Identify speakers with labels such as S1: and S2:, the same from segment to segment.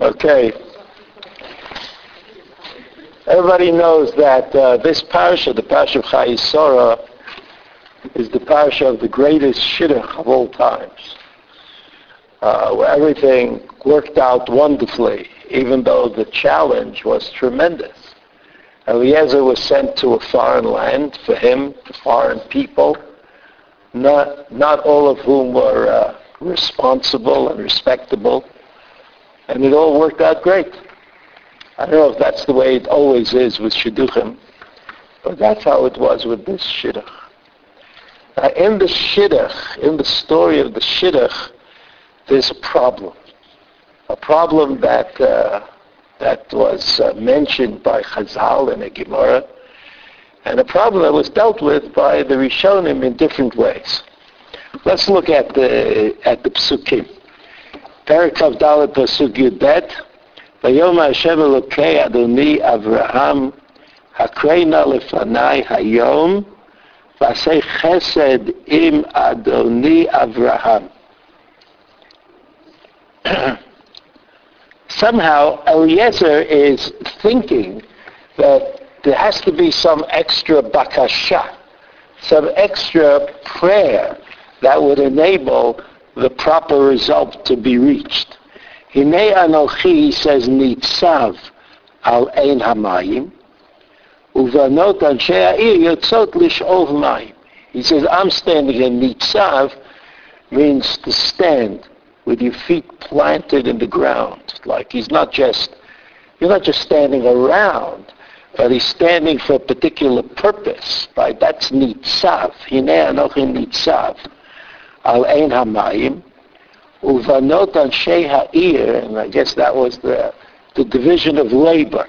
S1: Okay. Everybody knows that uh, this parasha, the parasha of Chayei Sarah, is the parasha of the greatest shidduch of all times, uh, where everything worked out wonderfully, even though the challenge was tremendous. Eliezer was sent to a foreign land for him, to foreign people, not, not all of whom were uh, responsible and respectable, and it all worked out great. I don't know if that's the way it always is with shidduchim, but that's how it was with this shidduch. Now, in the shidduch, in the story of the shidduch, there's a problem, a problem that uh, that was uh, mentioned by Chazal in the Gemara, and a problem that was dealt with by the Rishonim in different ways. Let's look at the at the psukim. Parak Dalet pasuk Yud Bet. Vayom Hashem Elokei Adoni Avraham Hakreina Lefanai Hayom Vasei Chesed Im Adoni Avraham. Somehow Eliezer is thinking that there has to be some extra bakasha, some extra prayer that would enable the proper result to be reached. Hine Anochi says Nitzav al Ein Hamayim, Uvanot Anshe Ha'ir Yotzot. He says, I'm standing in Nitzav means to stand with your feet planted in the ground. Like he's not just, you're not just standing around, but he's standing for a particular purpose. Right? That's Nitzav. Hine Anochi Nitzav al Ein Hamayim. Uvanot Anshe Ha'ir, and I guess that was the, the division of labor.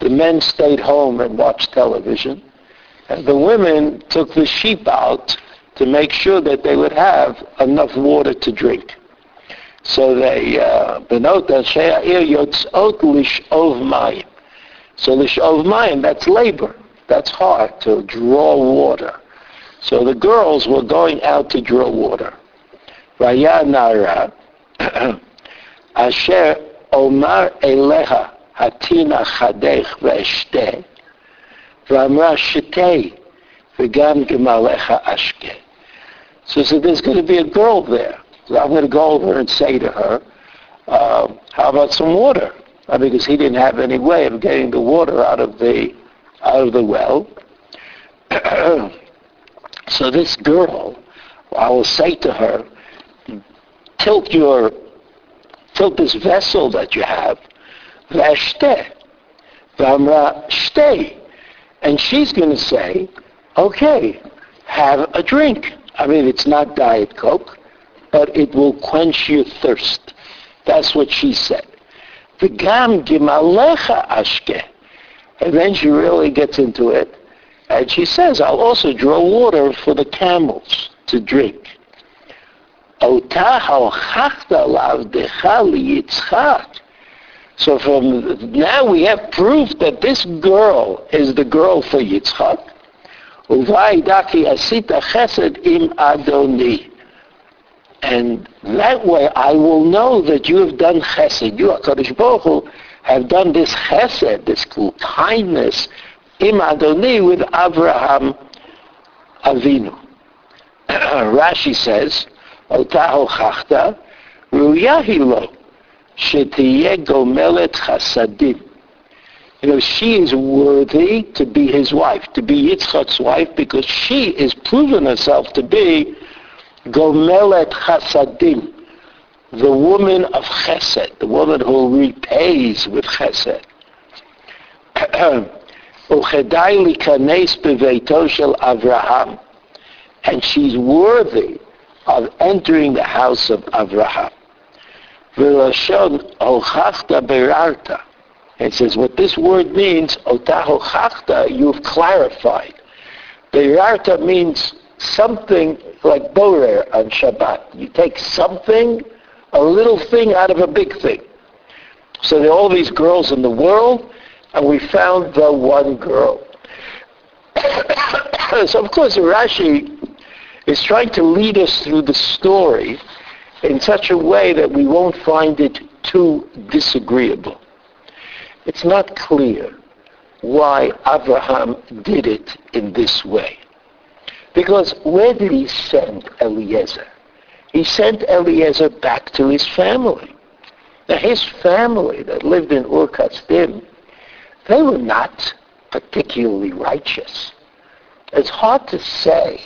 S1: The men stayed home and watched television, and the women took the sheep out to make sure that they would have enough water to drink. So they, uh, Benot Anshe Ha'ir Yotzot Lish'ov Mayim. So Lish'ov Mayim, that's labor. That's hard to draw water. So the girls were going out to draw water. והיה נערה אשר אומר אליך התינה חדך ואשתה ואמרה שתה וגם גמליך אשקה. So, so there's going to be a girl there. So I'm going to go over and say to her, uh, how about some water? Uh, because he didn't have any way of getting the water out of the out of the well. so this girl, I will say to her, tilt your, tilt this vessel that you have, vashte, vamra. And she's going to say, okay, have a drink. I mean, it's not Diet Coke, but it will quench your thirst. That's what she said. V'gam gimalecha. And then she really gets into it. And she says, I'll also draw water for the camels to drink. So from now we have proof that this girl is the girl for Yitzchak. And that way I will know that you have done chesed. You, HaKadosh Baruch Hu, have done this chesed, this kindness, Im Adoni with Avraham Avinu. Rashi says, Ota hochachta, ruyahi lo, shetiye gomelet chasadim. You know, she is worthy to be his wife, to be Yitzchak's wife, because she is proven herself to be gomelet chasadim, the woman of chesed, the woman who repays with chesed. וכדאי להיכנס בביתו של אברהם, and she's worthy of entering the house of Avraham. V'lashon hochachta berarta. It says what this word means, ota hochachta, you've clarified. Berarta means something like borer on Shabbat. You take something, a little thing out of a big thing. So there are all these girls in the world, and we found the one girl. so of course Rashi is trying to lead us through the story in such a way that we won't find it too disagreeable. It's not clear why Abraham did it in this way. Because where did he send Eliezer? He sent Eliezer back to his family. Now his family that lived in Ur Kasdim, they were not particularly righteous. It's hard to say.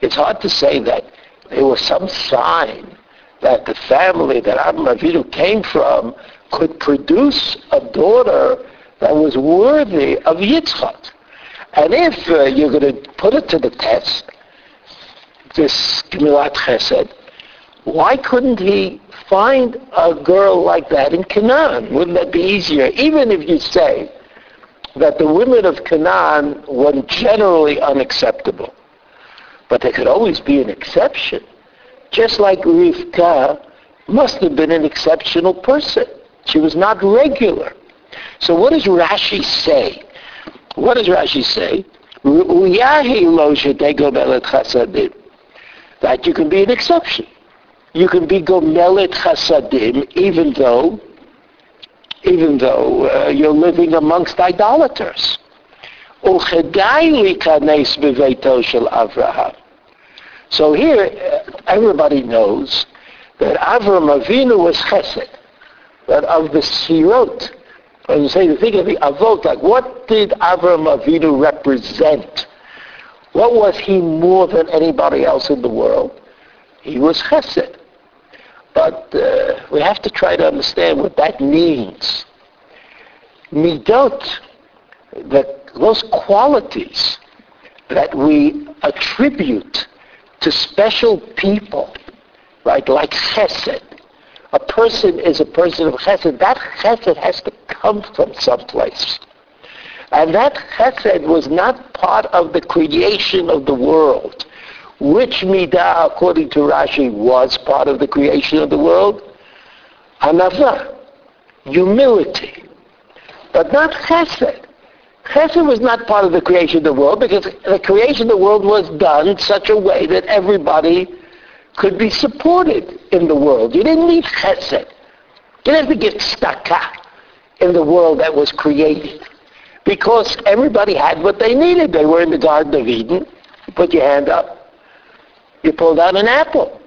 S1: It's hard to say that there was some sign that the family that Abraham Avinu came from could produce a daughter that was worthy of Yitzchak. And if uh, you're going to put it to the test, this Gemilat Chesed, why couldn't he find a girl like that in Canaan? Wouldn't that be easier? Even if you say that the women of Canaan were generally unacceptable. But there could always be an exception. Just like Rivka must have been an exceptional person. She was not regular. So what does Rashi say? What does Rashi say? That you can be an exception. You can be gomelet chasadim even though even though uh, you're living amongst idolaters. So here, uh, everybody knows that Avram Avinu was chesed, that of the sirot, you say to think of the avot, like what did Avram Avinu represent? What was he more than anybody else in the world? He was chesed. But uh, we have to try to understand what that means. Midot, that those qualities that we attribute to special people, right, like chesed. A person is a person of chesed. That chesed has to come from someplace. And that chesed was not part of the creation of the world. Which midah, according to Rashi, was part of the creation of the world? Anava, humility, but not chesed. Chesed was not part of the creation of the world because the creation of the world was done in such a way that everybody could be supported in the world. You didn't need chesed. You didn't have to get stuck in the world that was created because everybody had what they needed. They were in the Garden of Eden. You put your hand up. You pulled out an apple,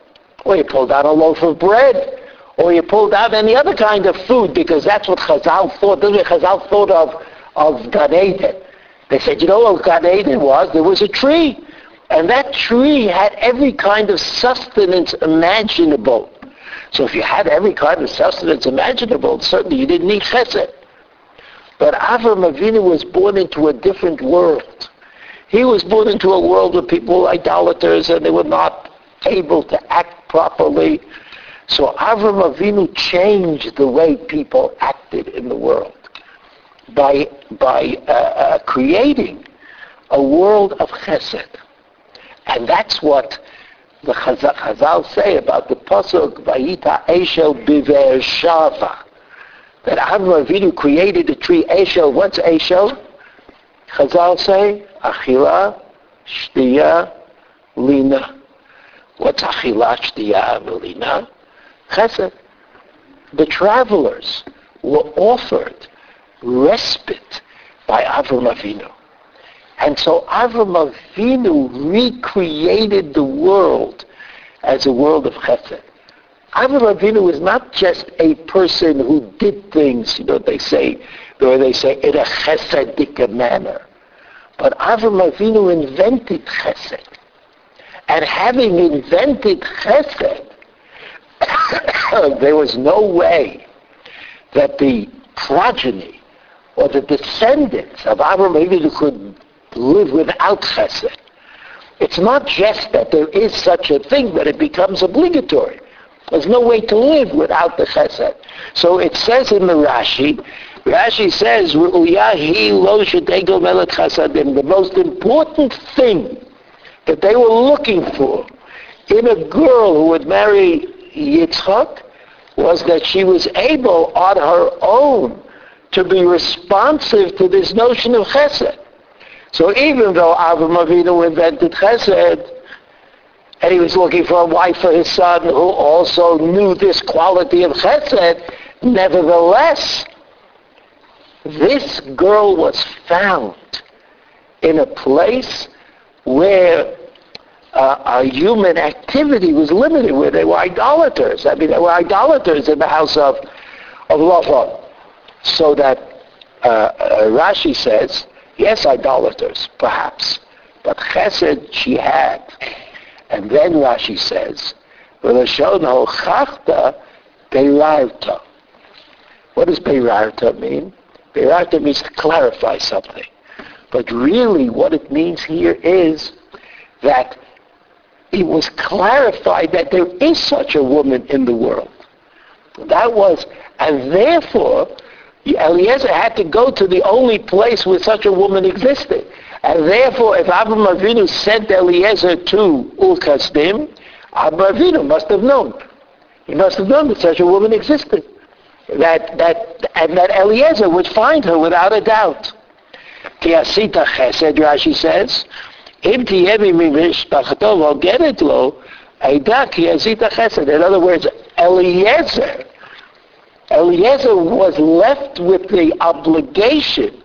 S1: or you pulled out a loaf of bread, or you pulled out any other kind of food, because that's what Chazal thought. This is what Chazal thought of, of Gan Eden. They said, you know what Gan Eden was? There was a tree. And that tree had every kind of sustenance imaginable. So if you had every kind of sustenance imaginable, certainly you didn't need chesed. But Avram Avinu was born into a different world. He was born into a world where people were idolaters and they were not able to act properly. So Avram Avinu changed the way people acted in the world by, by uh, uh, creating a world of chesed. And that's what the Chazal say about the Pasuk, Vayita Eshel Biver Shava. That Avram Avinu created the tree Eshel. What's Eshel? Chazal say, Achila, Shtiya, Lina. What's Achila, Shtiya, Lina? Chesed. The travelers were offered respite by Avram Avinu. And so Avram Avinu recreated the world as a world of chesed. Avram Avinu is not just a person who did things, you know, they say, or they say in a chesedic manner. But Avram Avinu invented chesed. And having invented chesed, there was no way that the progeny or the descendants of Avram Avinu could live without chesed. It's not just that there is such a thing, but it becomes obligatory. There's no way to live without the chesed. So it says in the Rashi Rashi says, The most important thing that they were looking for in a girl who would marry Yitzchak was that she was able on her own to be responsive to this notion of chesed. So even though Avram Avinu invented chesed, and he was looking for a wife for his son who also knew this quality of chesed, nevertheless, this girl was found in a place where uh, human activity was limited, where they were idolaters. I mean, they were idolaters in the house of, of Lavan. So that uh, uh, Rashi says, yes, idolaters, perhaps, but chesed she had. And then Rashi says. What does beirarta mean? Beirarta means to clarify something. But really what it means here is that it was clarified that there is such a woman in the world. That was, and therefore, Eliezer had to go to the only place where such a woman existed. And therefore, if Abraham Avinu sent Eliezer to Ur Kasdim, Abraham Avinu must have known. He must have known that such a woman existed that, that, and that Eliezer would find her without a doubt. Tiasita chesed, Rashi says, Im tiyevi mimishtachato lo, tiasita chesed. In other words, Eliezer, Eliezer was left with the obligation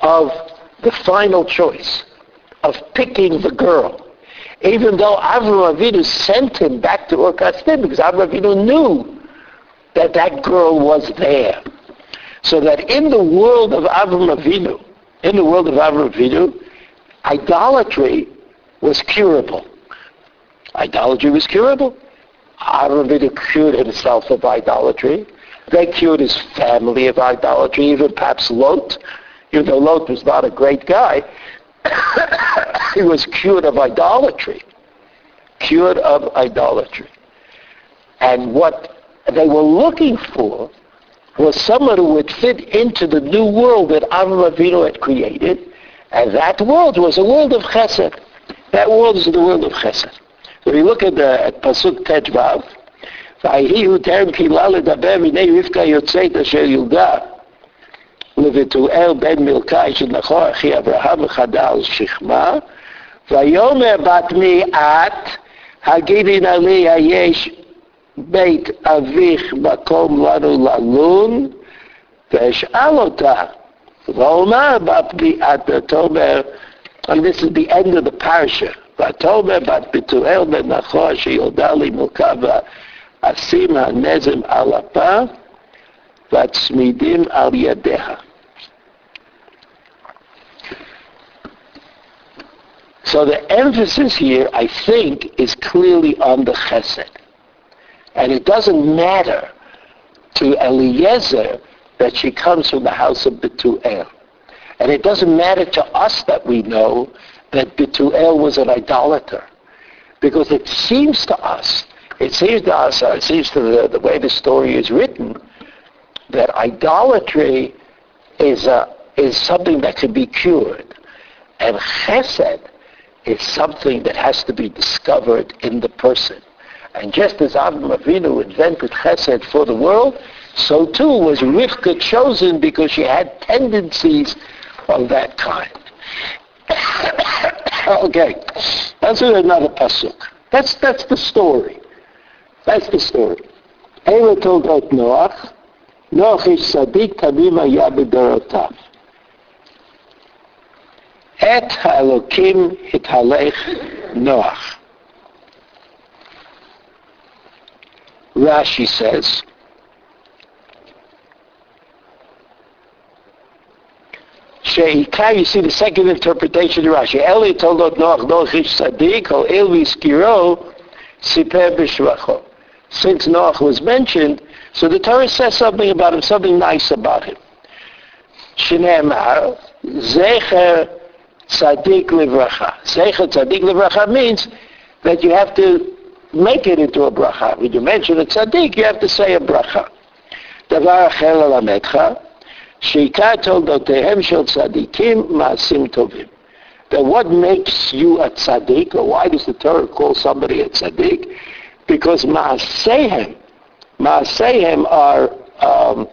S1: of the final choice, of picking the girl even though Avram Avinu sent him back to Ur because Avram Avinu knew that that girl was there. So that in the world of Avram Avinu, in the world of Avram Avinu, idolatry was curable. Idolatry was curable. Avram Avinu cured himself of idolatry. They cured his family of idolatry, even perhaps Lot. Even though Lot was not a great guy, he was cured of idolatry. Cured of idolatry. And what they were looking for was someone who would fit into the new world that Avram Avinu had created, and that world was a world of chesed. That world is the world of chesed. If you look at the at Pasuk Tetvav, ויהי הוא טרם קהילה לדבר, והנה רבקה יוצאת אשר ילדה לבתואל בן מלכי של נחור אחי אברהם וחדה על שכמה, ויאמר בת מי את, הגידי נא לי היש בית אביך מקום לנו ללון, ואשאל אותה, ואומר בת מי את, ותאמר, and this is the end of the parasha, ותאמר בת בתואל בן נחור שילדה לי מלכה אשים הנזם על אפה והצמידים על ידיה. So the emphasis here, I think, is clearly on the chesed. And it doesn't matter to Eliezer that she comes from the house of Betuel. And it doesn't matter to us that we know that Betuel was an idolater. Because it seems to us it seems to us, uh, it seems to the, the way the story is written, that idolatry is, uh, is something that can be cured. And chesed is something that has to be discovered in the person. And just as Avram Avinu invented chesed for the world, so too was Rivka chosen because she had tendencies of that kind. okay, that's another pasuk. That's, that's the story. That's the story. Ela toldot Noach, Noach is tzadik tamim haya b'dorotav. Et ha'elokim hitaleich Noach. Rashi says, Sheikar, you see the second interpretation of Rashi. Eli toldot noach nochish sadik, or ilvi skiro. Since Noach was mentioned, so the Torah says something about him, something nice about him. Shneemar, zecher tzadik livracha. Zecher tzadik livracha means that you have to make it into a bracha. When you mention a tzaddik, you have to say a bracha. דבר אחר ללמדך, שעיקר תולדותיהם של צדיקים מעשים טובים. That what makes you a tzaddik, or why does the Torah call somebody a tzaddik? because Maasehem, Maasehem are um,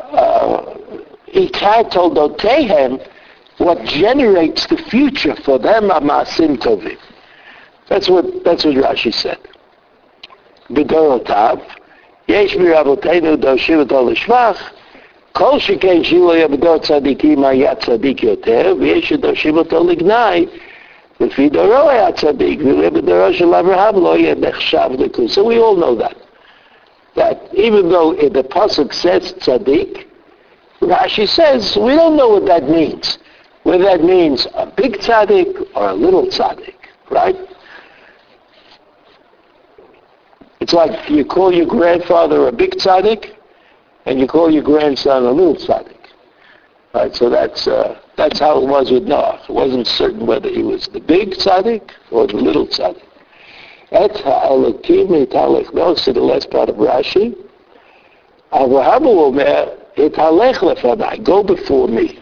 S1: uh, what generates the future for them are Maasim Tovim. That's what, that's what Rashi said. בדורוtav, יש מרבותינו דורשים אותו לשבח, כל שכן שלא יהיה בדור צדיקים היה צדיק יותר, ויש שדורשים אותו לגנאי, לפי דורו היה צדיק, ובדורו של אברהם לא יהיה נחשב לכוס. So we all know that. That even though the Pasuk says tzaddik, Rashi says we don't know what that means. Whether that means a big tzaddik or a little tzaddik, right? It's like you call your grandfather a big tzaddik, and you call your grandson a little tzaddik. Right, so that's uh, that's how it was with Noah. It wasn't certain whether he was the big tzaddik or the little tzaddik. That's how Elohim italech nos to the last part of Rashi. Avraham omer italech lefanai, go before me.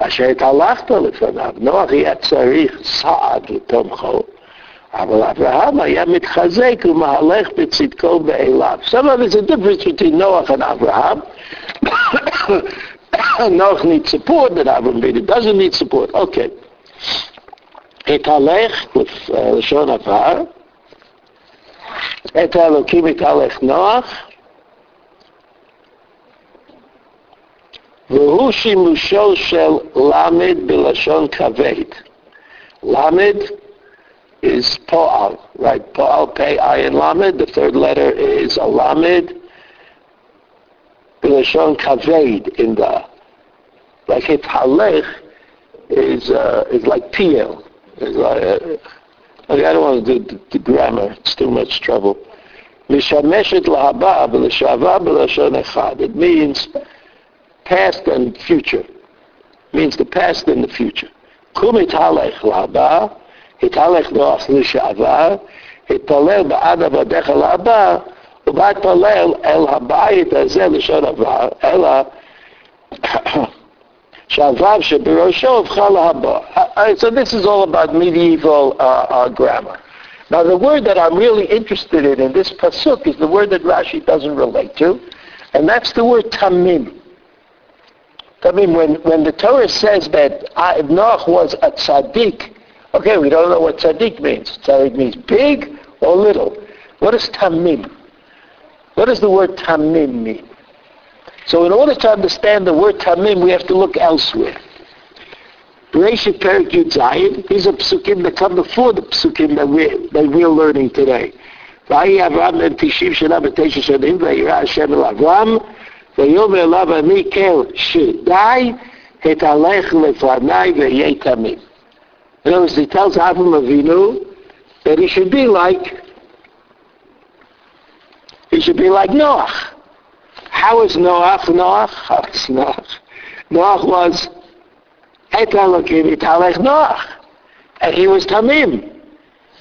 S1: Asher italachta lefanav. Noah he had tzarich sa'ad v'tomcho. אבל אברהם היה מתחזק ומהלך בצדקו באליו. Difference between Noach and Abraham. Noach needs support, but Abraham doesn't need support. Okay. התהלך, לשון עבר. את האלוקים התהלך נוח. והוא שימושו של למד בלשון כבד. למד is Po'al, right? Po'al, Pei, Ayin, Lamed. The third letter is a Lamed. Lashon Kaved in the, like it's Halech is, uh, is like Piel. like, uh, I don't want to do the, the grammar. It's too much trouble. Mishameshet lahaba b'leshava b'lashon echad. It means past and future. It means the past and the future. Kumit halech lahaba התהלך נוח לשעבר, התפלל בעד עבדיך לבא, ובהתפלל אל הבית הזה לשון עבר, אלא שהוו שבראשו הפכה להבא. So this is all about medieval uh, uh, grammar. Now the word that I'm really interested in in this pasuk is the word that Rashi doesn't relate to, and that's the word tamim. Tamim, when, when the Torah says that uh, Noach was a tzaddik, Okay, we don't know what tzaddik means. Tzaddik means big or little. What is tamim? What does the word tamim mean? So in order to understand the word tamim, we have to look elsewhere. Bereshit Perik Yud Zayin, these are psukim that come before the psukim that we're, that we're learning today. ויהי אברהם בן תשעים שנה ותשע שנים וירא השם אל אברהם ויאמר אליו אני כל שדי התהלך לפניי ואהיה תמים. In other words, he tells Avram Avinu that he should be like he should be like Noach. How is Noach Noach? How is Noach? Noach was Et Elokim Italech Noach. And he was Tamim.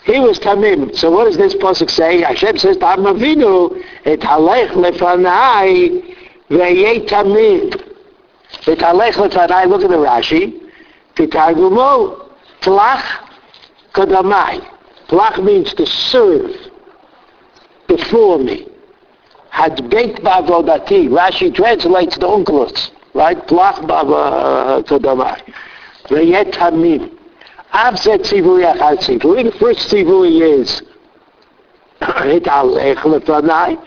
S1: He was Tamim. So what does this pasuk say? Hashem says to Avram Avinu, Et Halech Lefanai Ve'yei Tamim. Et Halech Lefanai, look at the Rashi. Titargumo. flach kadamai. Flach means to serve before me. Had baked bavodati. Rashi translates the unkelos. Right? Flach bavodamai. Uh, Reyet hamim. Abzeh tzivui achatzi. The first tzivui is et al eich lefanai.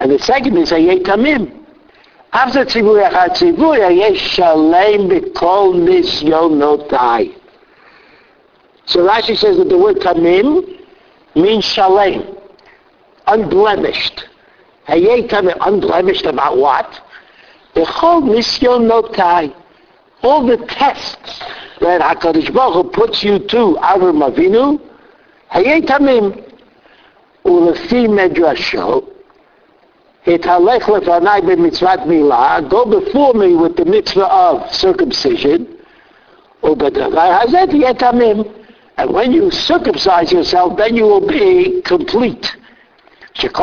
S1: And the second is ayet hamim. Abzeh tzivui achatzi. Vui ayet shalem bikol nis yonotai. So Rashi says that the word tamim means shalem, unblemished. Hayei tamim, unblemished about what? The whole misyon notai, all the tests that HaKadosh Baruch Hu puts you to Avram Avinu, hayei tamim, ulefi medrasho, Italech lefanai b'mitzvat milah, go before me with the mitzvah of circumcision, ובדבר הזה תהיה תמים. And when you circumcise yourself, then you will be complete. As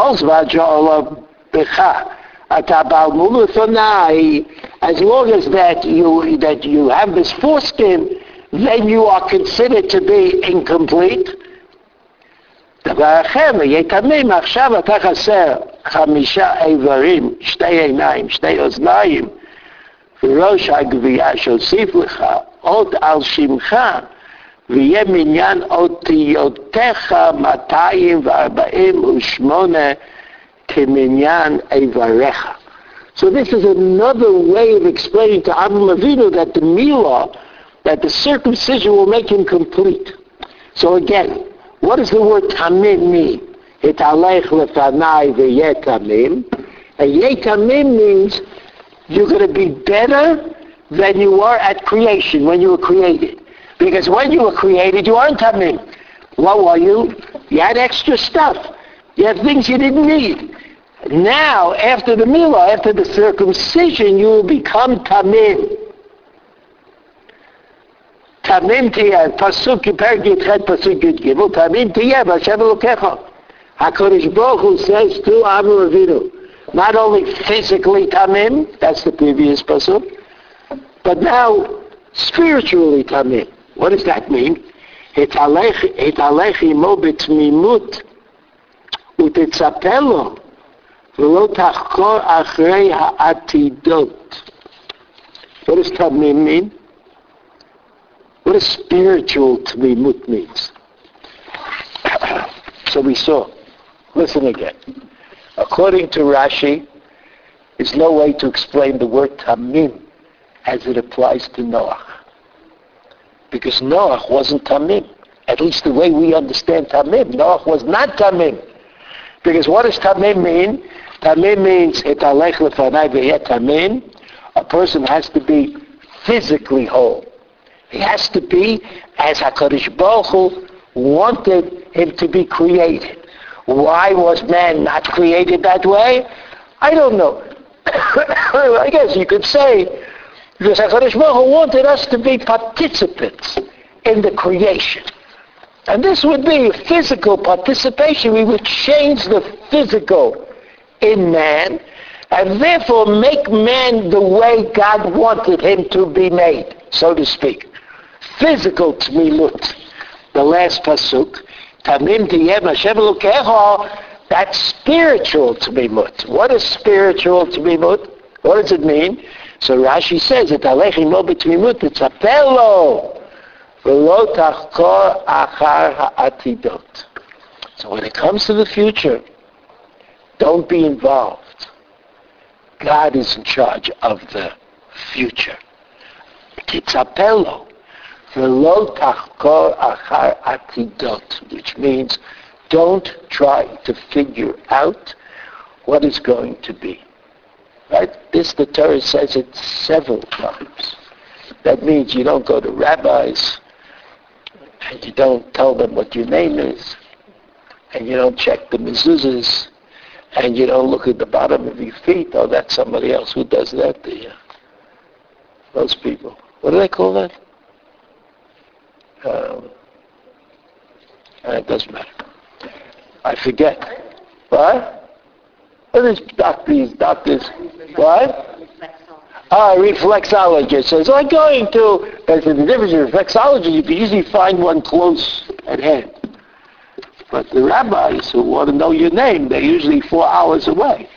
S1: long as that you that you have this foreskin, then you are considered to be incomplete. דבר אחר, ויתמם עכשיו אתה חסר חמישה איברים, שתי עיניים, שתי אוזניים, וראש הגבייה שהוסיף לך עוד על שמך ויהיה מניין אותיותיך 248 כמניין איבריך. So this is another way of explaining to Avraham Avinu that the milah, that the circumcision will make him complete. So again, what does the word tamim mean? Italech lefanai v'yetamim. And yetamim means you're going to be better than you were at creation, when you were created. Because when you were created, you aren't tamim. What were you? You had extra stuff. You had things you didn't need. Now, after the milah, after the circumcision, you will become tamim. Tamim tiyeh, pasuk p'perek yitchet, pasuk yud gimel, tamim tiyeh, b'Hashem Elokecha. HaKadosh Baruch Hu says to Avraham Avinu, not only physically tamim, that's the previous pasuk, but now spiritually tamim. What does that mean? התהלך עמו בתמימות ותצפה לו ולא תחקור אחרי העתידות. What does tamim mean? What does spiritual tamimut means? so we saw. Listen again. According to Rashi, there's no way to explain the word tamim as it applies to Noah. Because Noah wasn't tamim. At least the way we understand tamim. Noah was not tamim. Because what does tamim mean? Tamim means etalech lefanai tamim. A person has to be physically whole. He has to be as HaKadosh Baruch Hu wanted him to be created. Why was man not created that way? I don't know. I guess you could say because HaKadosh Baruch wanted us to be participants in the creation. And this would be physical participation. We would change the physical in man and therefore make man the way God wanted him to be made, so to speak. Physical tmilut. The last pasuk. Tamim tiyem Hashem. That's spiritual tmilut. What is spiritual tmilut? What does it mean? So Rashi says that Alechi lo betmimut tzapelo v'lo tachkor achar ha'atidot. So when it comes to the future, don't be involved. God is in charge of the future. Titzapelo v'lo tachkor achar atidot, which means don't try to figure out what is going to be. Right? This, the Torah says it several times. That means you don't go to rabbis, and you don't tell them what your name is, and you don't check the mezuzahs, and you don't look at the bottom of your feet. Oh, that's somebody else who does that. The, uh, those people. What do they call that? Um, it doesn't matter. I forget. What? What is doctors, doctors, what? Ah, reflexologist. So it's like going to, but the difference in reflexology, you can usually find one close at hand. But the rabbis who want to know your name, they're usually four hours away.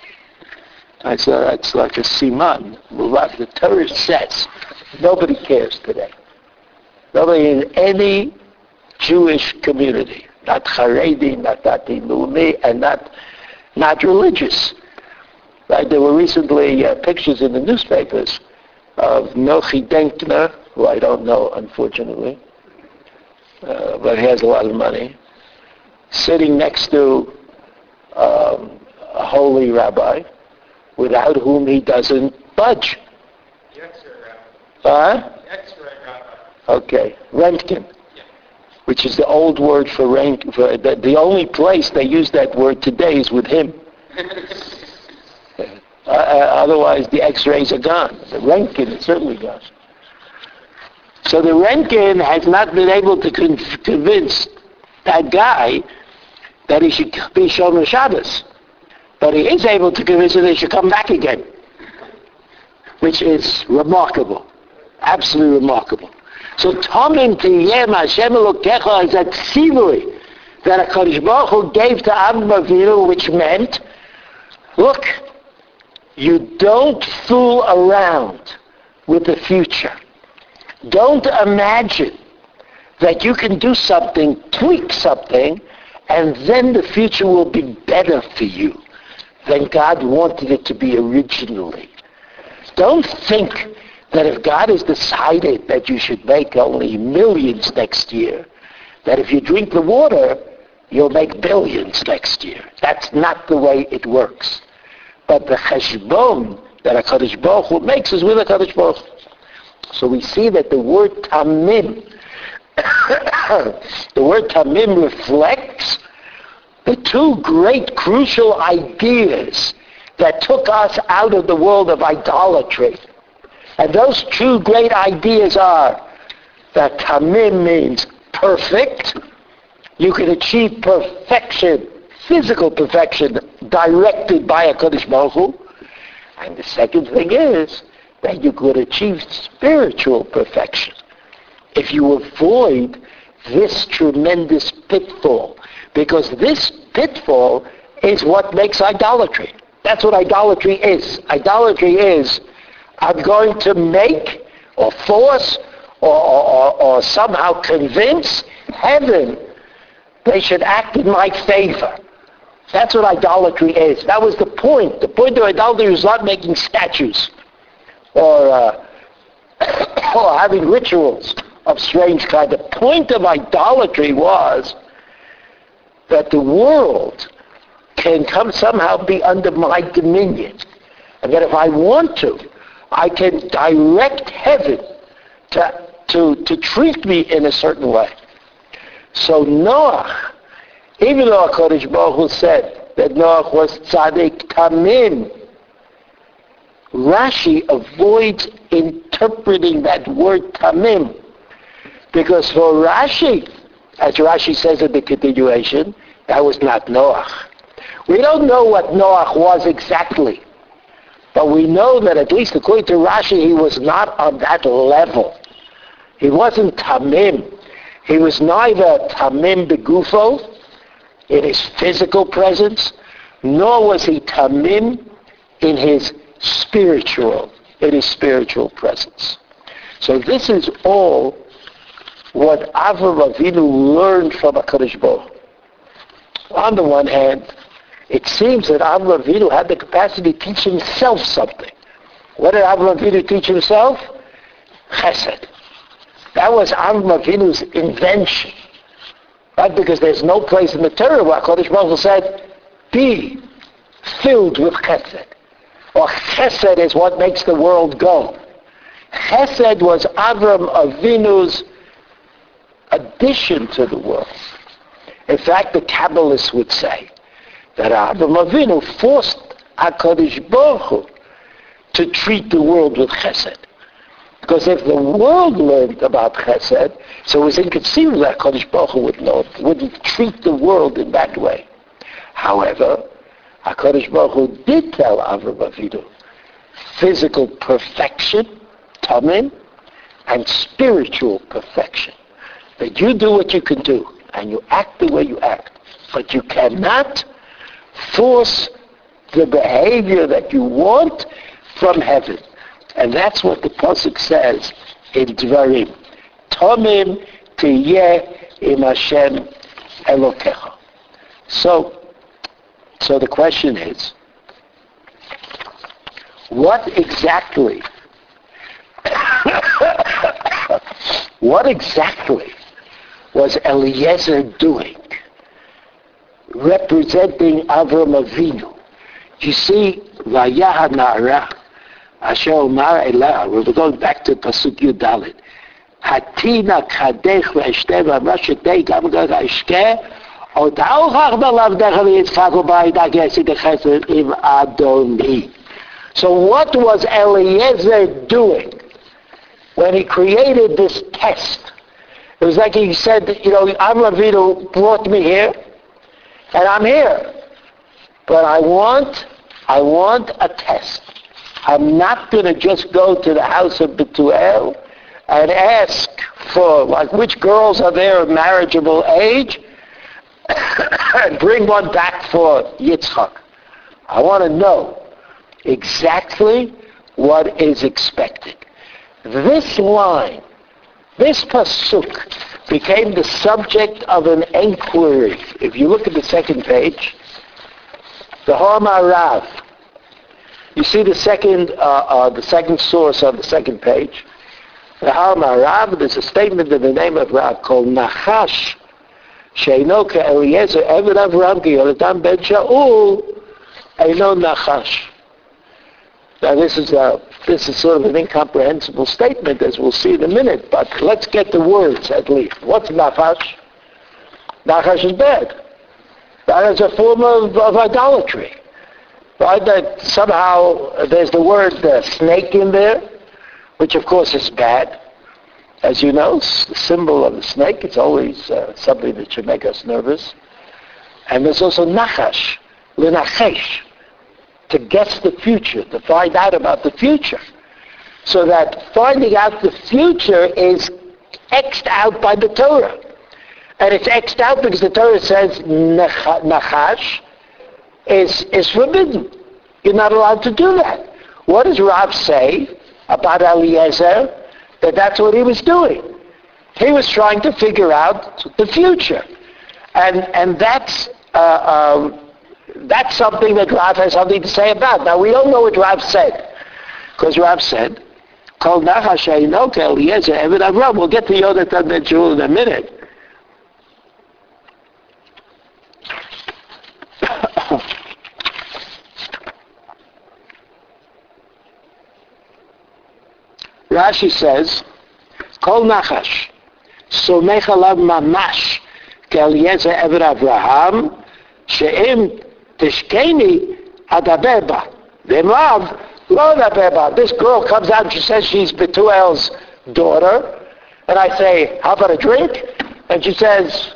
S1: I said, that's like a siman. The Torah says, nobody cares today. Nobody in any Jewish community, not Haredi, not Dati Leumi, and not not religious. Right? There were recently uh, pictures in the newspapers of Nochi Dankner, who I don't know, unfortunately, uh, but he has a lot of money, sitting next to um, a holy rabbi, without whom he doesn't budge. Huh? The X-ray rabbi. Okay, Rentgen which is the old word for rain. For the, the only place they use that word today is with him. uh, uh, otherwise, the X-rays are gone. The Röntgen is certainly gone. So the Röntgen has not been able to con- convince that guy that he should be shown Shomer Shabbos. But he is able to convince him that he should come back again. Which is remarkable. Absolutely remarkable. So Tomim Tiyem Hashem Elokecha is that tzivui that HaKadosh Baruch Hu gave to Avraham Avinu, which meant, look, you don't fool around with the future. Don't imagine that you can do something, tweak something, and then the future will be better for you than God wanted it to be originally. Don't think that if God has decided that you should make only millions next year, that if you drink the water, you'll make billions next year. That's not the way it works. But the cheshbon that HaKadosh Baruch Hu makes is with HaKadosh Baruch. So we see that the word tamim, the word tamim reflects the two great crucial ideas that took us out of the world of idolatry. And those two great ideas are that tamim means perfect. You can achieve perfection, physical perfection, directed by a Kodesh Baruch Hu. And the second thing is that you could achieve spiritual perfection if you avoid this tremendous pitfall. Because this pitfall is what makes idolatry. That's what idolatry is. Idolatry is, I'm going to make or force or, or, or somehow convince heaven they should act in my favor. That's what idolatry is. That was the point. The point of idolatry was not making statues or, uh, or having rituals of strange kind. The point of idolatry was that the world can come somehow be under my dominion. And that if I want to, I can direct heaven to, to, to treat me in a certain way. So Noah, even though HaKadosh Baruch Hu said that Noah was tzaddik tamim, Rashi avoids interpreting that word tamim. Because for Rashi, as Rashi says in the continuation, that was not Noah. We don't know what Noah was exactly. But we know that at least according to Rashi, he was not on that level. He wasn't tamim. He was neither tamim begufo, in his physical presence, nor was he tamim in his spiritual, in his spiritual presence. So this is all what Avram Avinu learned from HaKadosh Baruch On the one hand, it seems that Avram Avinu had the capacity to teach himself something. What did Avram Avinu teach himself? Chesed. That was Avram Avinu's invention. Right? Because there's no place in the Torah where Kodesh Baruch said, be filled with chesed. Or chesed is what makes the world go. Chesed was Avram Avinu's addition to the world. In fact, the Kabbalists would say that Avinu forced HaKadosh Baruch Hu to treat the world with chesed. Because if the world learned about chesed, so it was inconceivable that HaKadosh Baruch Hu would know, wouldn't treat the world in that way. However, HaKadosh Baruch Hu did tell Avram Avinu physical perfection, tamim, and spiritual perfection. That you do what you can do, and you act the way you act. But you cannot force the behavior that you want from heaven. And that's what the Pasuk says in Dvarim. Tomim tiyeh im Hashem Elokecha. So, so the question is, what exactly, what exactly was Eliezer doing representing Avram Avinu. You see, Vayaha Na'ara, Asher Omar Elah, we're going back to Pasuk Yudalit. Hatina Kadech Veshte Vamashete Gam Gagashke Od Aochach Belavdecha V'yitzchak Ubayit Agesi Dechesed Im Adoni. So what was Eliezer doing when he created this test? It was like he said, you know, Avram Avinu brought me here and I'm here. But I want, I want a test. I'm not going to just go to the house of Betuel and ask for, like, which girls are there of marriageable age, and bring one back for Yitzchak. I want to know exactly what is expected. This line, this pasuk, became the subject of an inquiry. If you look at the second page, the Rav. You see the second, uh, uh, the second source on the second page. The Rav. There's a statement in the name of Rav called Nachash. שאינו כאליעזר עבד אברהם כיונתן בן שאול אינו נחש. now this is a this is sort of an incomprehensible statement as we'll see in a minute, but let's get the words at least. What's nachash? Nachash is bad. That is a form of, of idolatry. Right? That somehow there's the word uh, snake in there, which of course is bad. As you know, the symbol of the snake, it's always uh, something that should make us nervous. And there's also nachash, linachesh, to guess the future, to find out about the future. So that finding out the future is xed out by the Torah. And it's xed out because the Torah says nachash is, is forbidden. You're not allowed to do that. What does Rav say about Eliezer? That that's what he was doing. He was trying to figure out the future. And, and that's, uh, um, that's something that Rav has something to say about. Now, we don't know what Rav said. Because Rav said, We'll get to Yonatan Ben Shmuel in a minute. Rashi says, Kol Nachash, סומך עליו ממש כאליעזר עבר אברהם, שאם תשקני, אדבר בה. ואמריו, לא אדבר בה. This girl comes out and she says she's Betuel's daughter, and I say, how about a drink? And she says,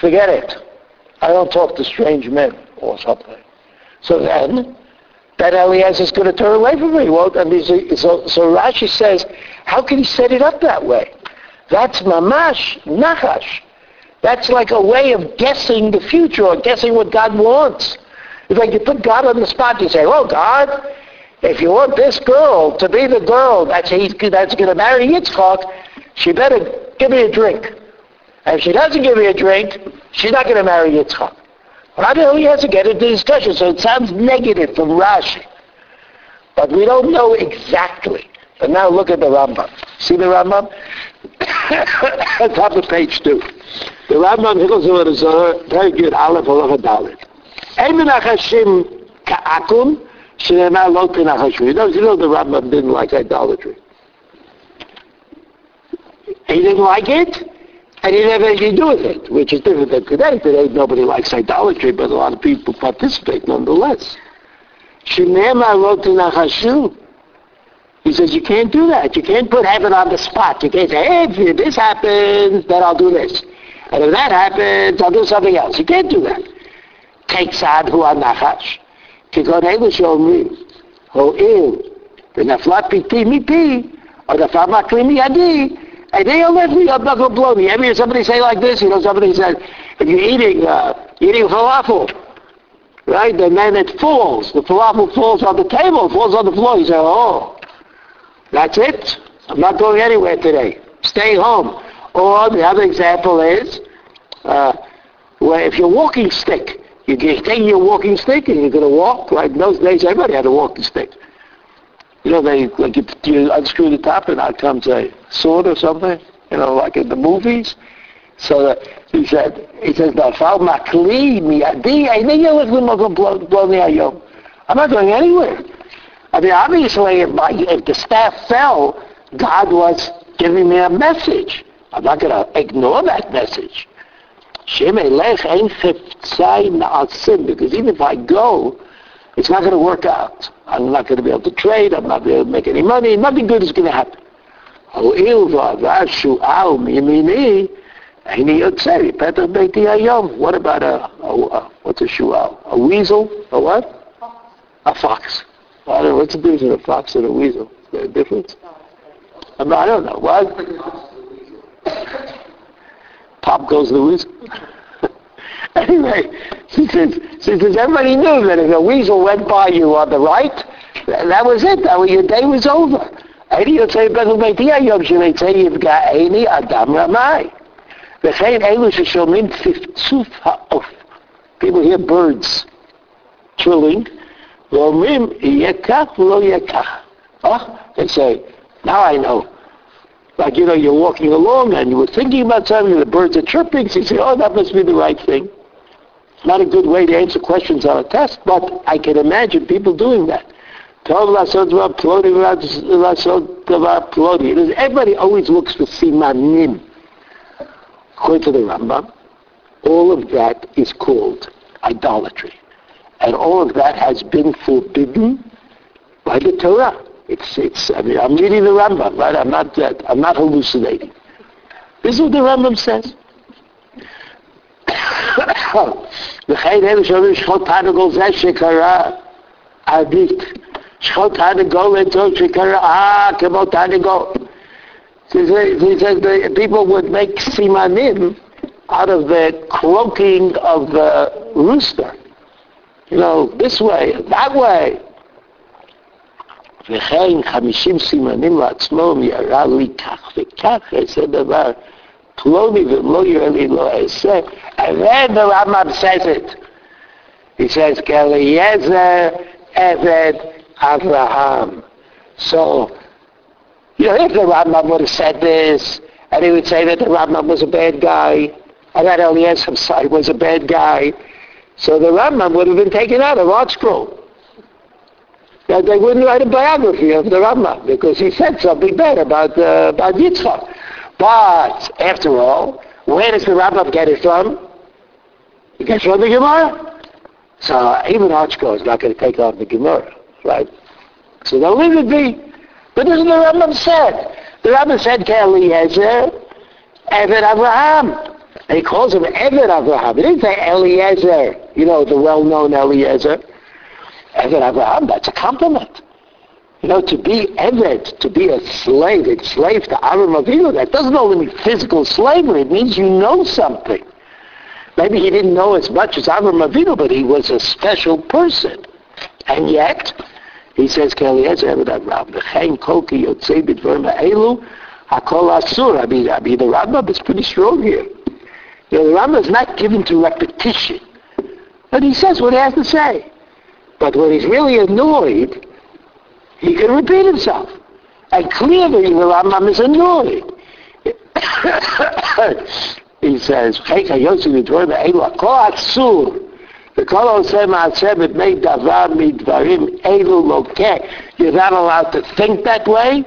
S1: forget it. I don't talk to strange men or something. So then, that Eliezer is going to turn away from me. Well, and so, so Rashi says, how can he set it up that way? That's mamash, nachash. That's like a way of guessing the future or guessing what God wants. It's like you put God on the spot. You say, well, God, if you want this girl to be the girl that's, he's, that's going to marry Yitzchak, she better give me a drink. And if she doesn't give me a drink, she's not going to marry Yitzchak. Rabbi has to get into discussion, so it sounds negative from Rashi. But we don't know exactly. But now look at the Rambam. See the Rambam? Top of page two. The Rambam the Zohar, very good, Aleph, Aleph, Dalet. Ein menachashim ka'akum, shenema lo tenachashu. You know, you know the Rambam didn't like idolatry. He didn't like it, and he didn't have anything to do with it, which is different than today. Today nobody likes idolatry, but a lot of people participate nonetheless. Shinema wrote to Nachashu. He says, you can't do that. You can't put heaven on the spot. You can't say, hey, if this happens, then I'll do this. And if that happens, I'll do something else. You can't do that. כיצד הוא הנחש? כגון אלו שאומרים, הואיל ונפלה פיתי מפי, או נפל מקלי מידי, and they don't let me up knuckle blow me. Ever hear somebody say like this? You know, somebody said, if you're eating, uh, eating falafel, right, and then it falls. The falafel falls on the table, falls on the floor. You say, oh, that's it. I'm not going anywhere today. Stay home. Or the other example is, uh, where if you're walking stick, you take your walking stick and you're going to walk. Right in those days, everybody had a walking stick. You know, they like you, you unscrew the top and out comes a sword or something. You know, like in the movies. So that he said, he says. I'm not going anywhere. I mean, obviously, if, my, if the staff fell, God was giving me a message. I'm not going to ignore that message. Because even if I go, it's not going to work out. I'm not going to be able to trade. I'm not going to be able to make any money. Nothing good is going to happen. What about a, a, a what's a shu'al? A weasel? A what? A fox. I don't know. What's the difference between a fox and a weasel? Is there a difference? I, don't know. What? Pop goes the weasel. Anyway, she says, she says, everybody knew that if a weasel went by you on the right, that was it. That was, your day was over. Any יוצא בית וביתי היום שנצא יפגע עיני אדם רמאי. וכן אלו ששומעים צפצוף העוף. People hear birds trilling, ואומרים, יהיה כך ולא יהיה כך. Oh, they say, now I know. Like, you know, you're walking along and you were thinking about something, and the birds are chirping, so you say, oh, that must be the right thing. Not a good way to answer questions on a test, but I can imagine people doing that. Everybody always looks for simanim. According to the Rambam, all of that is called idolatry. And all of that has been forbidden by the Torah. It's, it's, I mean, I'm reading the Rambam, right? I'm not, I'm not hallucinating. This is what the Rambam says. וכן אלו שאומרים שחוט תרנגול זה שקרה עדיף. שחוט תרנגול לטוב שקרה, אה, כמו תרנגול. He says the people would make simanim out of the croaking of the rooster. You know, this way, that way. וכן חמישים סימנים לעצמו, יראה לי כך וכך, איזה דבר. פלוני ולא יראה לי לא אעשה, אראה ולמה אבססת. He says, Eliezer, Eved, Abraham. So, you know, if the Rambam would have said this, and he would say that the Rambam was a bad guy, and that Eliezer was a bad guy, so the Rambam would have been taken out of ArtScroll. That they wouldn't write a biography of the Rambam because he said something bad about uh, about Yitzchak. But after all, where does the Rambam get it from? He gets from the Gemara. So even ArtScroll is not going to take on the Gemara, right? So they'll leave it be. But this is the Rambam said. The Rambam said Eliezer, Eved Abraham. And he calls him Eved Abraham. He didn't say Eliezer, you know, the well-known Eliezer. Eved Abraham, oh, that's a compliment. You know, to be Eved, to be a slave, enslaved to Avram Avinu, that doesn't only mean physical slavery. It means you know something. Maybe he didn't know as much as Avram Avinu, but he was a special person. And yet, he says, Eliezer Eved Abraham, V'chein koki yotzei b'dvarim ha'elu, hakol asur. I mean, I mean, the Rambam is pretty strong here. You know, the Rambam is not given to repetition. But he says what he has to say. But when he's really annoyed, he can repeat himself. And clearly the Rambam is annoyed. he says, וכל עושה מעשה מפני דבר מדברים אלו לוקה. You're not allowed to think that way,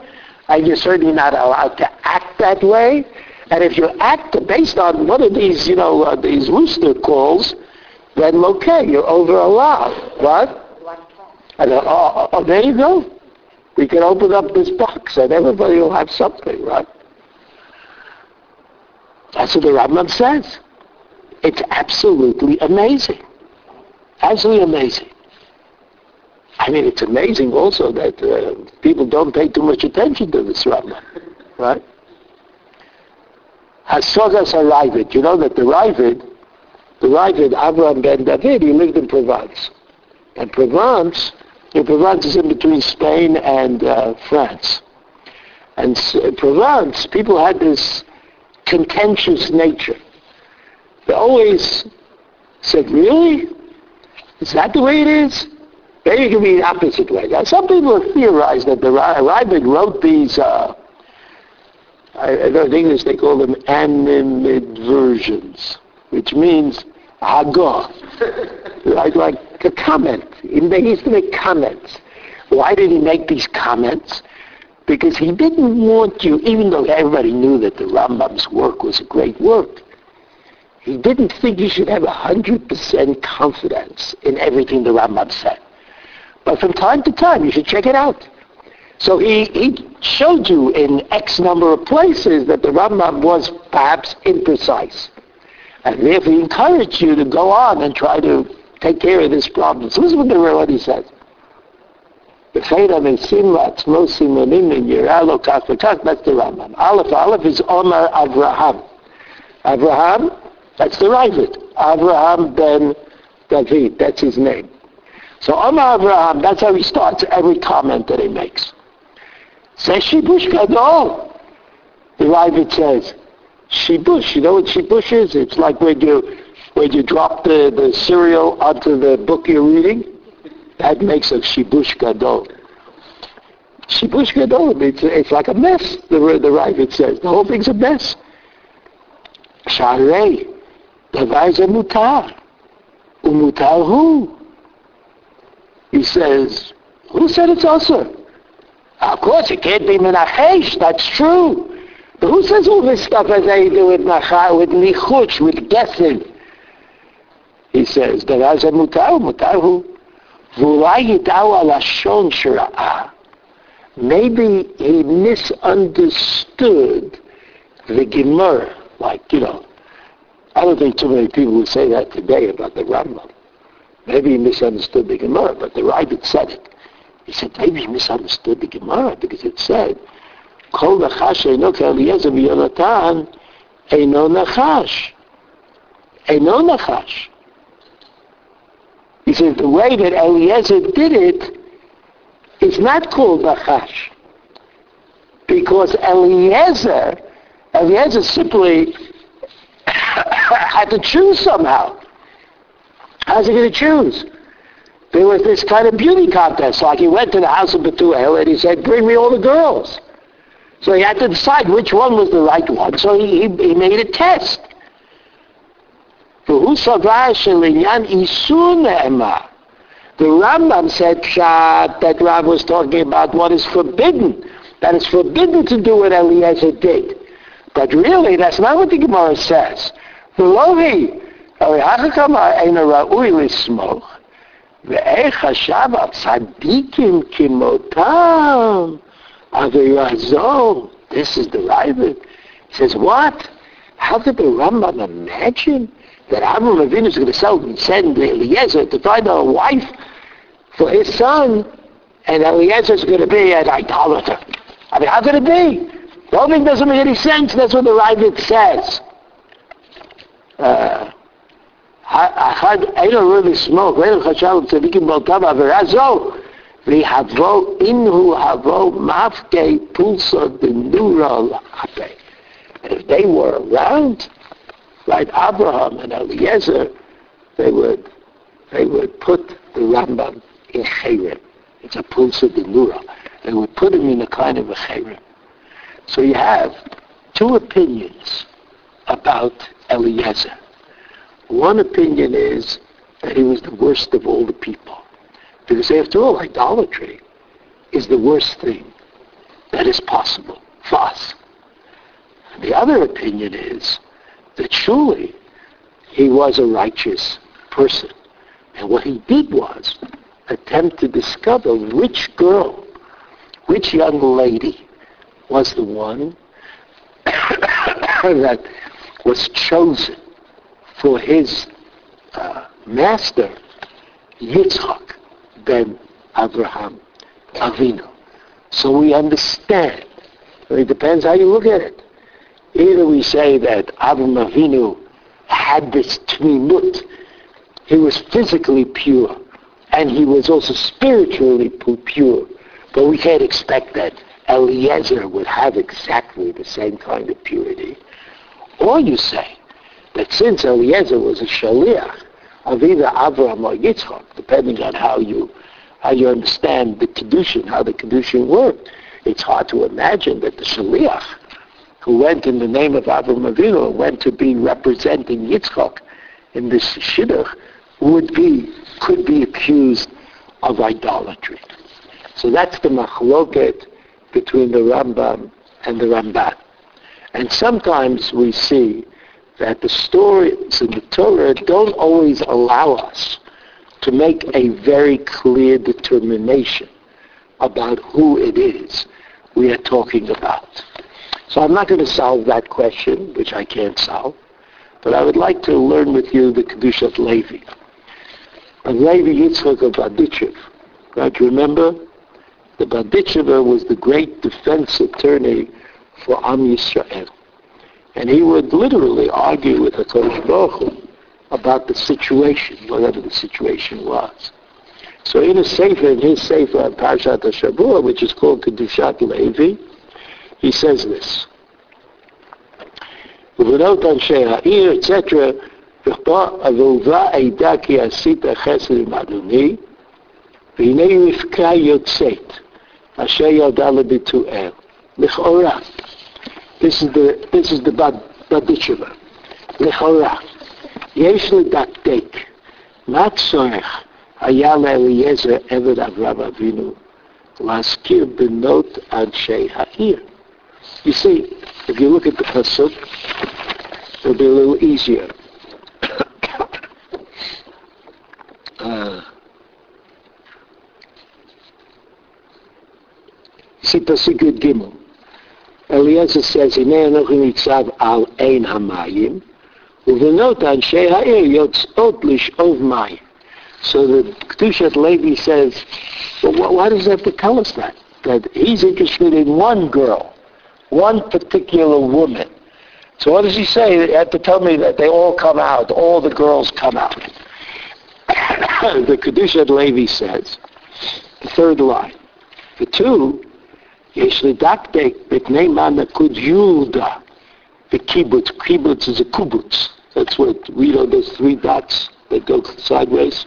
S1: and you're certainly not allowed to act that way. And if you act based on one of these, you know, uh, these rooster calls, then okay, you're over allowed. What? And, oh, oh, there you go. We can open up this box and everybody will have something, right? That's what the Rambam says. It's absolutely amazing. Absolutely amazing. I mean, it's amazing also that uh, people don't pay too much attention to this Rambam, right? Hasogas Ravid. You know that the Ravid, the Ravid, Abraham ben David, he lived in Provence. And Provence in Provence is in between Spain and uh, France. And in Provence, people had this contentious nature. They always said, really? Is that the way it is? Maybe it can be the opposite way. Now, some people have theorized that the Ravid wrote these, uh, I, I know in English they call them animadversions, which means Hagah, like, like a comment. He used to make comments. Why did he make these comments? Because he didn't want you, even though everybody knew that the Rambam's work was a great work, he didn't think you should have 100% confidence in everything the Rambam said. But from time to time, you should check it out. So he, he showed you in X number of places that the Rambam was perhaps imprecise. And therefore he encouraged you to go on and try to take care of this problem. So this is what he says. That's the Rambam. Aleph, Aleph is Omar Abraham. Abraham, that's the Ravid. Abraham ben David, that's his name. So Omar Abraham, that's how he starts every comment that he makes. Says Shibush Gadol. The Ravid says, shibush. You know what shibush is? It's like when you when you drop the, the cereal onto the book you're reading. That makes a shibush gadol. Shibush gadol means it's like a mess. The the Ravid says the whole thing's a mess. Sharei, davai mutar, umutar hu. He says, who said it's also? Of course, it can't be menachesh. That's true. Who says all this stuff has anything to do with nacha, with nichuch, with guessing? He says, that as a mutar, mutar Maybe he misunderstood the Gemara. Like, you know, I don't think too many people would say that today about the Rambam. Maybe he misunderstood the Gemara, but the Ravid said it. He said, maybe he misunderstood the Gemara because it said Kol nachash eino ke'eliezer v'yonatan eino nachash. Eino nachash. He says, the way that Eliezer did it is not called nachash. Because Eliezer, Eliezer simply had to choose somehow. How's he going to choose? There was this kind of beauty contest. Like he went to the house of Bethuel and he said, bring me all the girls. So he had to decide which one was the right one. So he, he made a test. The Rambam said Pshat, that Rav was talking about what is forbidden, that it's forbidden to do what Eliezer did. But really, that's not what the Gemara says. V'lohi, ve'ech. חשב הצדיקים כמותם, עבירה זו, this is the Ravid. He says, what? How did the Rambam imagine that Avraham Avinu is going to sell, send Eliezer to find a wife for his son, and Eliezer is going to be an idolater? I mean, how could it be? The whole thing doesn't make any sense. That's what the Ravid says. Uh, אחד אינו ראוי לסמוך ואין חשב צדיקים באותה בעבירה זו Lihavo inhu havo mafke pulsa b'nura if they were around, like Abraham and Eliezer, they would, they would put the Rambam in Chayrim. It's a pulsa b'nura. They would put him in a kind of a Chayrim. So you have two opinions about Eliezer. One opinion is that he was the worst of all the people. Because after all, idolatry is the worst thing that is possible for us. The other opinion is that surely he was a righteous person. And what he did was attempt to discover which girl, which young lady was the one that was chosen for his uh, master, Yitzchak ben Abraham Avinu. So we understand. It depends how you look at it. Either we say that Abraham Avinu had this tmimut. He was physically pure, and he was also spiritually pure. But we can't expect that Eliezer would have exactly the same kind of purity. Or you say that since Eliezer was a shaliach of either Avraham or Yitzchak, depending on how you how you understand the kedushin, how the kedushin worked, it's hard to imagine that the shaliach who went in the name of Avraham Avinu went to be representing Yitzchak in this shidduch would be could be accused of idolatry. So that's the machloket between the Rambam and the Ramban. And sometimes we see that the stories in the Torah don't always allow us to make a very clear determination about who it is we are talking about. So I'm not going to solve that question, which I can't solve, but I would like to learn with you the Kedushat Levi. Of Levi Yitzchak of Berditchev. Right, remember? The Berditchever was the great defense attorney for Am Yisrael. And he would literally argue with HaKadosh Baruch about the situation, whatever the situation was. So in a sefer, in his sefer on Parshat Hashavua, which is called Kedushat Levi, he says this. etc. This is the, this is the Berditchever. לכאורה. יש לדקדק מה הצורך היה לאליעזר עבד אברהם אבינו להזכיר בנות אנשי העיר. You see, if you look at the pasuk, it'll be a little easier. uh, see pasuk Yud Gimel. Eliezer says, הנה אנוכי ניצב על עין המים, ובנות אנשי העיר יוצאות לשאוב מים. So the Kedushat Levi says, well, why does he have to tell us that? That he's interested in one girl, one particular woman. So what does he say? He had to tell me that they all come out, all the girls come out. the Kedushat Levi says, the third line, the two, יש לדקדק בפני מה נקוד יהודה kibbutz. Kibbutz is a kubutz. That's what we know those three dots that go sideways.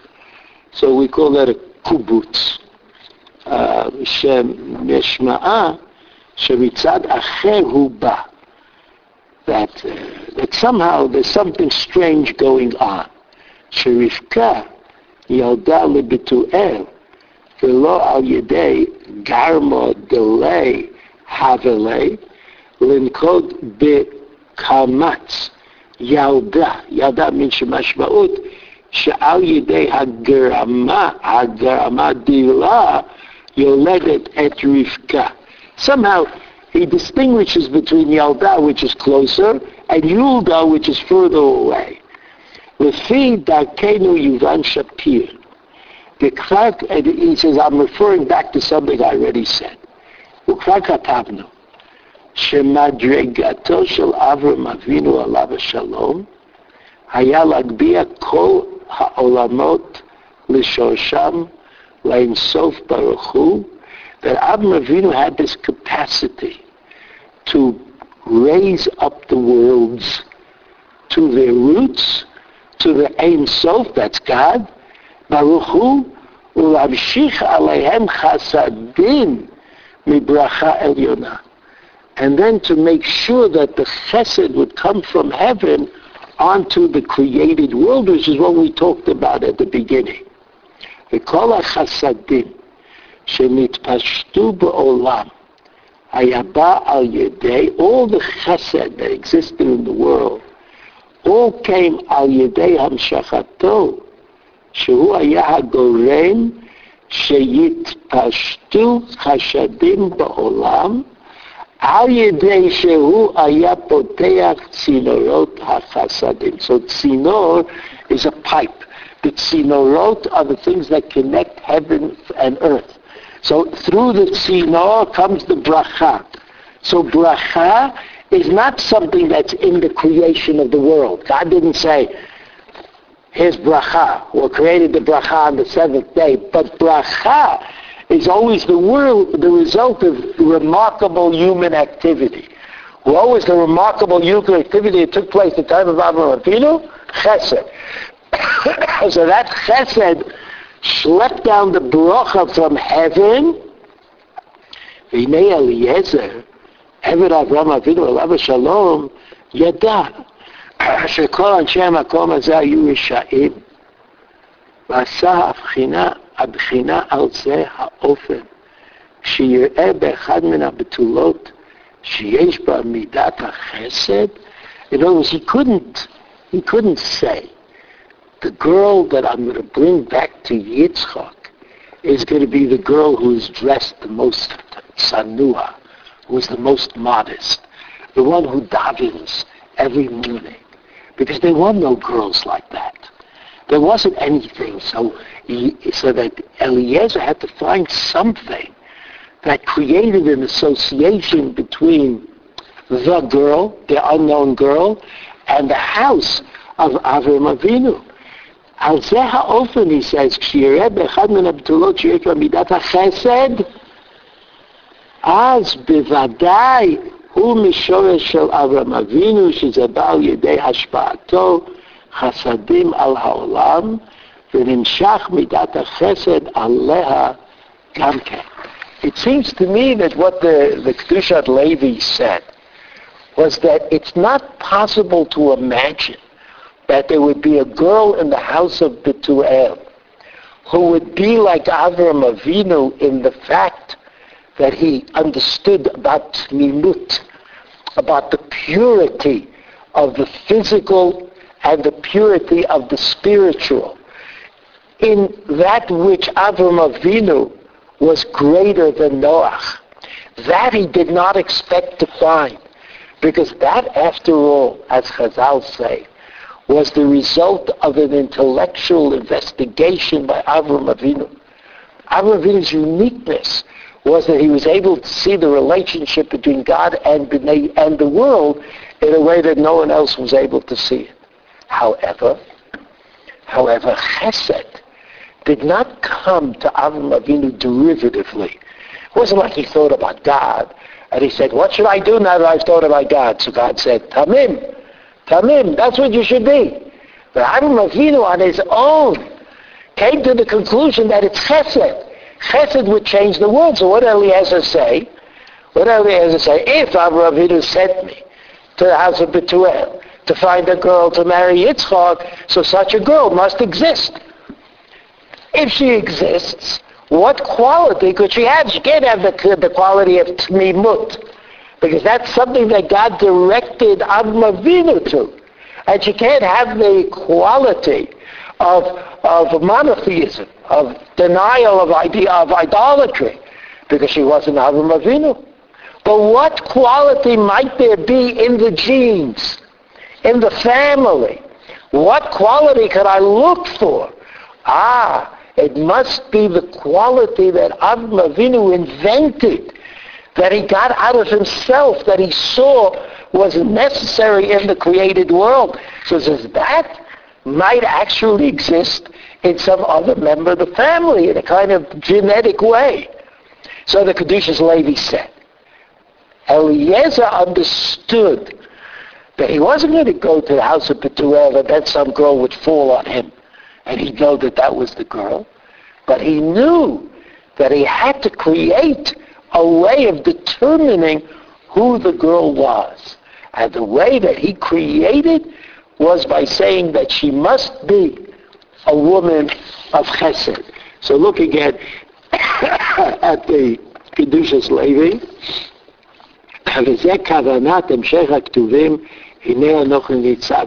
S1: So we call that a kubutz. שמשמעה שמצד אחר הוא בא. That, uh, that somehow there's something strange going on. שרבקה ילדה לבתואל ולא על ידי גרמו דלי הבלי לנקוד בקמץ ילדה, ילדה מן שמשמעות שעל ידי הגרמה, הגרמה דילה, יולדת את רבקה. Somehow he distinguishes between Yalda, which is closer, and Yulda, which is further away. לפי דרכנו יובן שפיר. וכבר, he says, I'm referring back to something I already said. וכבר כתבנו, שמדרגתו של אברהם אבינו עליו השלום, היה להגביה כל העולמות לשורשם לאינסוף ברוך הוא, that Abraham Avinu had this capacity to raise up the worlds to their roots, to the Ein Sof, that's God, Baruch Hu, ולהמשיך עליהם חסדים מברכה עליונה. And then to make sure that the chesed would come from heaven onto the created world, which is what we talked about at the beginning. וכל החסדים שנתפשטו בעולם היה בא על ידי, all the chesed that existed in the world, all came על ידי המשכתו, שהוא היה הגורם שיתפשטו חשדים בעולם על ידי שהוא היה פותח צינורות החסדים. So צינור is a pipe. The tzinorot are the things that connect heaven and earth. So through the tzinor comes the bracha. So bracha is not something that's in the creation of the world. God didn't say, here's bracha. We created the bracha on the seventh day. But bracha is always the world, the result of remarkable human activity. What was the remarkable human activity that took place at the time of Avraham Avinu? Chesed. so that chesed schlepped down the bracha from heaven. והנה Eliezer, עבד אברהם אבינו עליו השלום, ידע שכל אנשי המקום הזה היו רשעים, ועשה הבחינה הבחינה על זה האופן, שיראה באחד מן הבתולות שיש בה מידת החסד. In other words, he couldn't, he couldn't say, the girl that I'm going to bring back to Yitzchak is going to be the girl who's dressed the most sanua, who's the most modest, the one who davens every morning. Because there were no girls like that. There wasn't anything. So, he, so that Eliezer had to find something that created an association between the girl, the unknown girl, and the house of Avram Avinu. על זה האופן, he says, כשיראה באחד מן הבתולות שיש בה מידת החסד, אז בוודאי הוא הוא משורש של אברהם אבינו, שזה בא על ידי השפעתו חסדים על העולם, ונמשך מידת החסד עליה גם כן. It seems to me that what the, the Kedushat Levi said was that it's not possible to imagine that there would be a girl in the house of Betuel who would be like Avram Avinu in the fact that he understood about Tmimut, about the purity of the physical and the purity of the spiritual. In that which Avram Avinu was greater than Noach. That he did not expect to find. Because that, after all, as Chazal say, was the result of an intellectual investigation by Avram Avinu. Avram Avinu's uniqueness was that he was able to see the relationship between God and, and the world in a way that no one else was able to see it. However, however, Chesed did not come to Avram Avinu derivatively. It wasn't like he thought about God and he said, what should I do now that I've thought about God? So God said, Tamim, Tamim, that's what you should be. But Avram Avinu on his own came to the conclusion that it's Chesed. Chesed would change the world. So what Eliezer say? What Eliezer say? If Avram Avinu sent me to the house of Betuel to find a girl to marry Yitzchak, so such a girl must exist. If she exists, what quality could she have? She can't have the, the quality of Tmimut. Because that's something that God directed Avram Avinu to. And she can't have the quality of, of monotheism, of denial of, idea, of idolatry, because she wasn't Avram Avinu. But what quality might there be in the genes, in the family? What quality could I look for? Ah, it must be the quality that Avram Avinu invented that he got out of himself, that he saw was necessary in the created world. So says that might actually exist in some other member of the family in a kind of genetic way. So the Kedushas Levi said, Eliezer understood that he wasn't going to go to the house of Betuel and then some girl would fall on him and he'd know that that was the girl. But he knew that he had to create a way of determining who the girl was. And the way that he created was by saying that she must be a woman of chesed. So look again at the Kedushas Levi.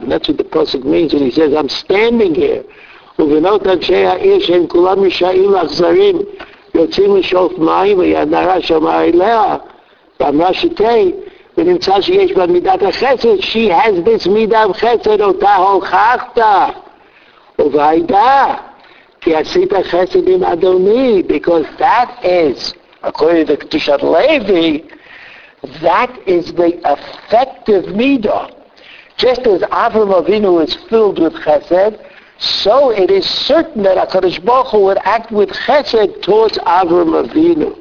S1: that's what the pasuk means when he says, I'm standing here. ובנות אנשי העיר שהם כולם רשעים ואכזרים, יוצאים לשאוף מים, והנערה שמעה אליה, ואמרה שתה, ונמצא שיש בה מידת החסד, she has this מידת חסד, אותה הוכחת. ובעידה, כי עשית חסד עם אדוני, because that is, according to Kedushat Levi, that is the effective midah. Just as Avram Avinu is filled with chesed, so it is certain that HaKadosh Baruch Hu would act with chesed towards Avram Avinu.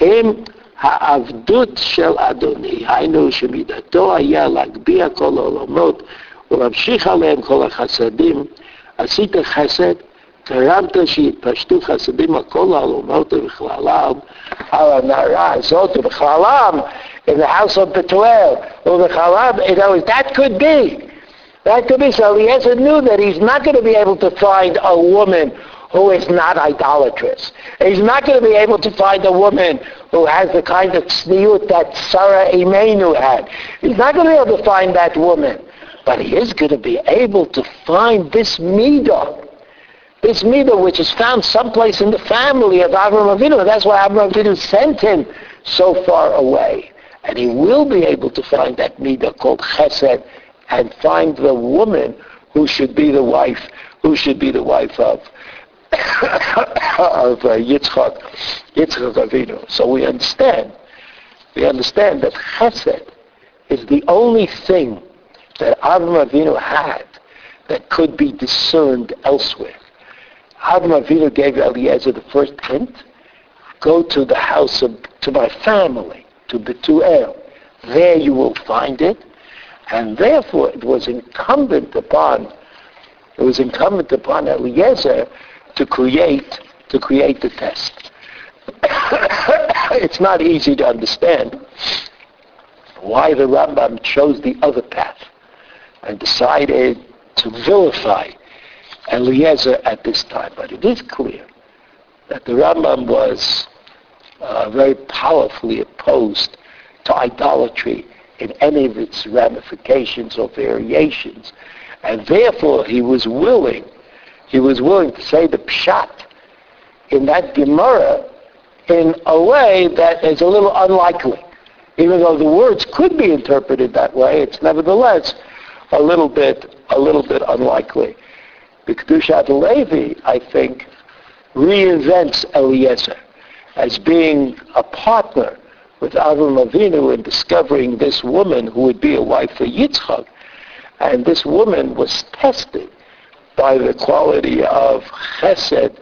S1: אם העבדות של אדוני, היינו שמידתו היה להגביה כל העולמות ולהמשיך עליהם כל החסדים, עשית חסד, גרמת שיתפשטו חסדים על כל העולמות ובכללם, על הנערה הזאת ובכללם, in the house of Betuel, ובכללם, you know, that could be. that could be so. Eliezer knew that he's not going to be able to find a woman who is not idolatrous. He's not going to be able to find a woman who has the kind of tzniut that Sarah Imenu had. He's not going to be able to find that woman. But he is going to be able to find this midah. This midah which is found someplace in the family of Avram Avinu. That's why Avram Avinu sent him so far away. And he will be able to find that midah called chesed and find the woman who should be the wife, who should be the wife of of uh, Yitzchak, Yitzchak Avinu. So we understand, we understand that Chesed is the only thing that Avram Avinu had that could be discerned elsewhere. Avram Avinu gave Eliezer the first hint, go to the house of, to my family, to Betuel, there you will find it. And therefore it was incumbent upon it was incumbent upon Eliezer to create to create the test. it's not easy to understand why the Rambam chose the other path and decided to vilify Eliezer at this time. But it is clear that the Rambam was uh, very powerfully opposed to idolatry in any of its ramifications or variations. And therefore he was willing, he was willing to say the pshat in that Gemara in a way that is a little unlikely. Even though the words could be interpreted that way, it's nevertheless a little bit, a little bit unlikely. The Kedushat Levi, I think, reinvents Eliezer as being a partner with Avram Avinu in discovering this woman who would be a wife for Yitzchak. And this woman was tested by the quality of chesed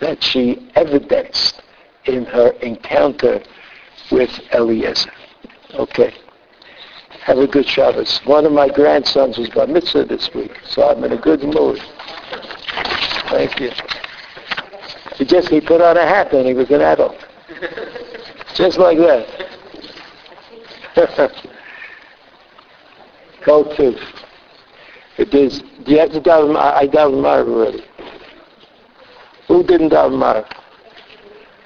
S1: that she evidenced in her encounter with Eliezer. Okay. Have a good Shabbos. One of my grandsons was bar mitzvah this week, so I'm in a good mood. Thank you. He just he put on a hat and he was an adult. Just like that. To. It is. Do you have to daven? I daven Maariv already. Who didn't daven Maariv?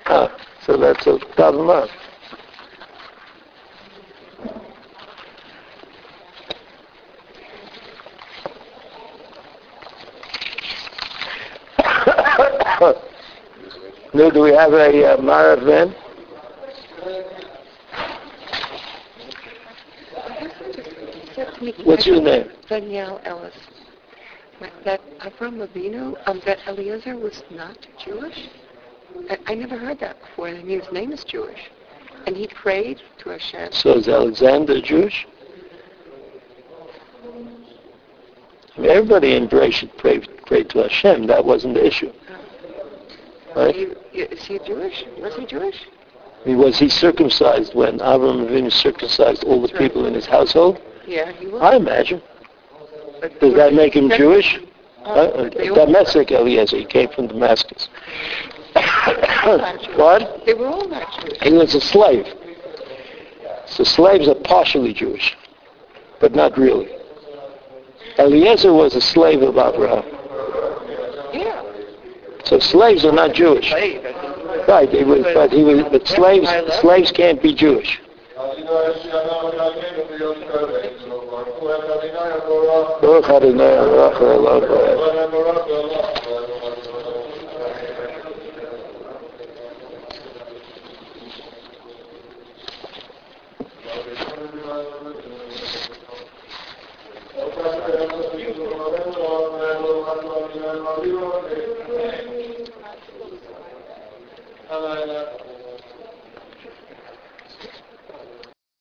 S1: Ah, so that's a daven Maariv. no, do we have a uh, then? What's your name?
S2: Danielle Ellis. That Avram Avinu, um, that Eliezer was not Jewish? I, I never heard that before. I mean, his name is Jewish. And he prayed to Hashem.
S1: So is Alexander Jewish? I mean, everybody in Bereshit prayed, prayed to Hashem. That wasn't the issue. Right?
S2: He, is he Jewish? Was he Jewish?
S1: Mean, was he circumcised when Avram Avinu circumcised all the people in his household?
S2: Yeah, he was.
S1: I imagine.
S2: But
S1: Does that make him. Jewish?
S2: Uh,
S1: Uh, Damascus Eliezer, he came from Damascus. what?
S2: They were all not Jewish.
S1: He was a slave. So slaves are partially Jewish, but not really. Eliezer was a slave of Abraham.
S2: Yeah.
S1: So slaves are not Jewish. Right, he was, but he was, but slaves, slaves can't be Jewish. Baruch Adonai, Baruch Adonai.